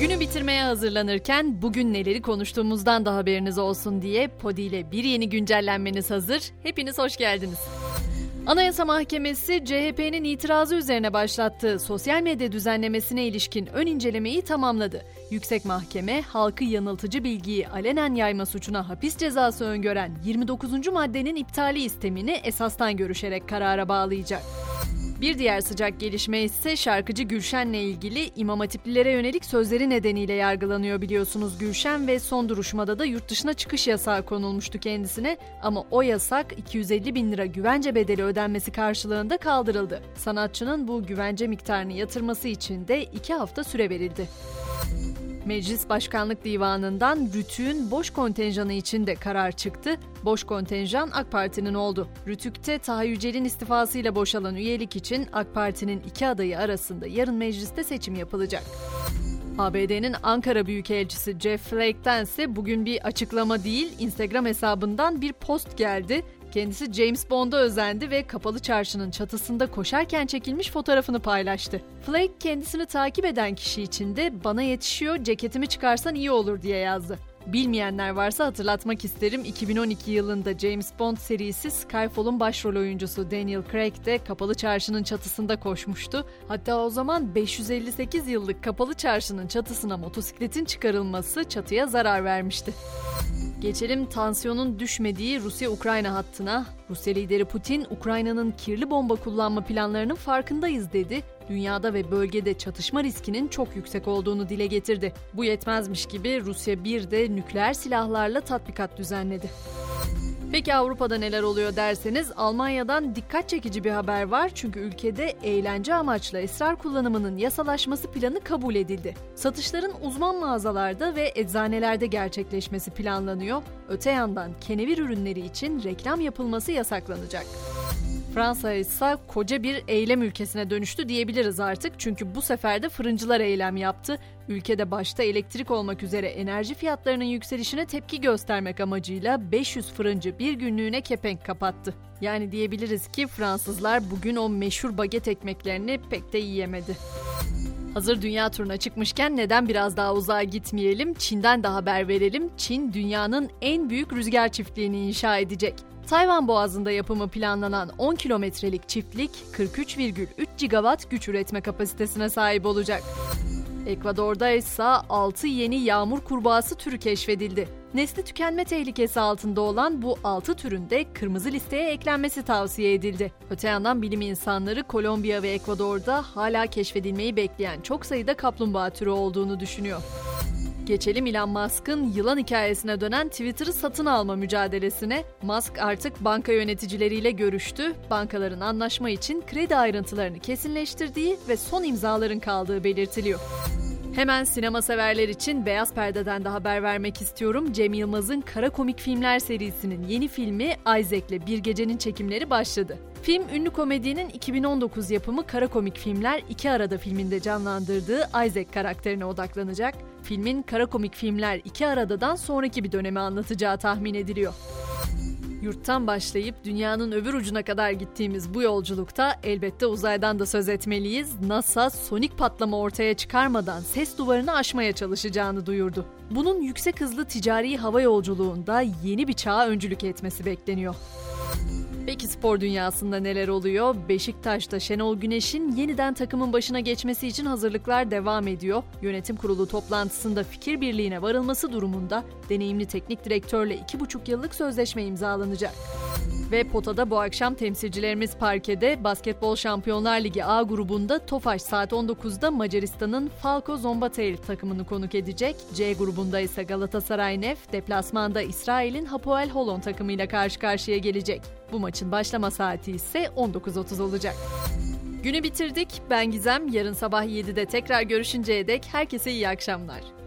Günü bitirmeye hazırlanırken bugün neleri konuştuğumuzdan da haberiniz olsun diye Podi ile bir yeni güncellenmeniz hazır. Hepiniz hoş geldiniz. Anayasa Mahkemesi CHP'nin itirazı üzerine başlattığı sosyal medya düzenlemesine ilişkin ön incelemeyi tamamladı. Yüksek Mahkeme halkı yanıltıcı bilgiyi alenen yayma suçuna hapis cezası öngören 29. maddenin iptali istemini esastan görüşerek karara bağlayacak. Bir diğer sıcak gelişme ise şarkıcı Gülşen'le ilgili İmam Hatiplilere yönelik sözleri nedeniyle yargılanıyor biliyorsunuz Gülşen ve son duruşmada da yurt dışına çıkış yasağı konulmuştu kendisine ama o yasak 250 bin lira güvence bedeli ödenmesi karşılığında kaldırıldı. Sanatçının bu güvence miktarını yatırması için de iki hafta süre verildi. Meclis Başkanlık Divanı'ndan Rütük'ün boş kontenjanı için de karar çıktı. Boş kontenjan AK Parti'nin oldu. Rütük'te Taha Yücel'in istifasıyla boşalan üyelik için AK Parti'nin iki adayı arasında yarın mecliste seçim yapılacak. ABD'nin Ankara Büyükelçisi Jeff Flake'ten ise bugün bir açıklama değil, Instagram hesabından bir post geldi. Kendisi James Bond'a özendi ve kapalı çarşının çatısında koşarken çekilmiş fotoğrafını paylaştı. Flake kendisini takip eden kişi için de bana yetişiyor ceketimi çıkarsan iyi olur diye yazdı. Bilmeyenler varsa hatırlatmak isterim 2012 yılında James Bond serisi Skyfall'un başrol oyuncusu Daniel Craig de kapalı çarşının çatısında koşmuştu. Hatta o zaman 558 yıllık kapalı çarşının çatısına motosikletin çıkarılması çatıya zarar vermişti. Geçelim tansiyonun düşmediği Rusya-Ukrayna hattına. Rusya lideri Putin, Ukrayna'nın kirli bomba kullanma planlarının farkındayız dedi. Dünyada ve bölgede çatışma riskinin çok yüksek olduğunu dile getirdi. Bu yetmezmiş gibi Rusya bir de nükleer silahlarla tatbikat düzenledi. Peki Avrupa'da neler oluyor derseniz Almanya'dan dikkat çekici bir haber var çünkü ülkede eğlence amaçlı esrar kullanımının yasalaşması planı kabul edildi. Satışların uzman mağazalarda ve eczanelerde gerçekleşmesi planlanıyor. Öte yandan kenevir ürünleri için reklam yapılması yasaklanacak. Fransa ise koca bir eylem ülkesine dönüştü diyebiliriz artık. Çünkü bu sefer de fırıncılar eylem yaptı. Ülkede başta elektrik olmak üzere enerji fiyatlarının yükselişine tepki göstermek amacıyla 500 fırıncı bir günlüğüne kepenk kapattı. Yani diyebiliriz ki Fransızlar bugün o meşhur baget ekmeklerini pek de yiyemedi. Hazır dünya turuna çıkmışken neden biraz daha uzağa gitmeyelim? Çin'den de haber verelim. Çin dünyanın en büyük rüzgar çiftliğini inşa edecek. Tayvan Boğazı'nda yapımı planlanan 10 kilometrelik çiftlik 43,3 gigawatt güç üretme kapasitesine sahip olacak. Ekvador'da ise 6 yeni yağmur kurbağası türü keşfedildi. Nesli tükenme tehlikesi altında olan bu 6 türün de kırmızı listeye eklenmesi tavsiye edildi. Öte yandan bilim insanları Kolombiya ve Ekvador'da hala keşfedilmeyi bekleyen çok sayıda kaplumbağa türü olduğunu düşünüyor. Geçelim Elon Musk'ın yılan hikayesine dönen Twitter'ı satın alma mücadelesine. Musk artık banka yöneticileriyle görüştü. Bankaların anlaşma için kredi ayrıntılarını kesinleştirdiği ve son imzaların kaldığı belirtiliyor. Hemen sinema severler için Beyaz Perde'den de haber vermek istiyorum. Cem Yılmaz'ın Kara Komik Filmler serisinin yeni filmi Isaac'le Bir Gecenin çekimleri başladı. Film ünlü komedinin 2019 yapımı Kara Komik Filmler iki arada filminde canlandırdığı Isaac karakterine odaklanacak. Filmin Kara Komik Filmler iki aradadan sonraki bir dönemi anlatacağı tahmin ediliyor. Yurttan başlayıp dünyanın öbür ucuna kadar gittiğimiz bu yolculukta elbette uzaydan da söz etmeliyiz. NASA sonik patlama ortaya çıkarmadan ses duvarını aşmaya çalışacağını duyurdu. Bunun yüksek hızlı ticari hava yolculuğunda yeni bir çağa öncülük etmesi bekleniyor. Peki spor dünyasında neler oluyor? Beşiktaş'ta Şenol Güneş'in yeniden takımın başına geçmesi için hazırlıklar devam ediyor. Yönetim kurulu toplantısında fikir birliğine varılması durumunda deneyimli teknik direktörle 2,5 yıllık sözleşme imzalanacak. Ve potada bu akşam temsilcilerimiz parkede Basketbol Şampiyonlar Ligi A grubunda Tofaş saat 19'da Macaristan'ın Falco Zombatel takımını konuk edecek. C grubunda ise Galatasaray Nef, deplasmanda İsrail'in Hapoel Holon takımıyla karşı karşıya gelecek. Bu maçın başlama saati ise 19.30 olacak. Günü bitirdik. Ben Gizem. Yarın sabah 7'de tekrar görüşünceye dek herkese iyi akşamlar.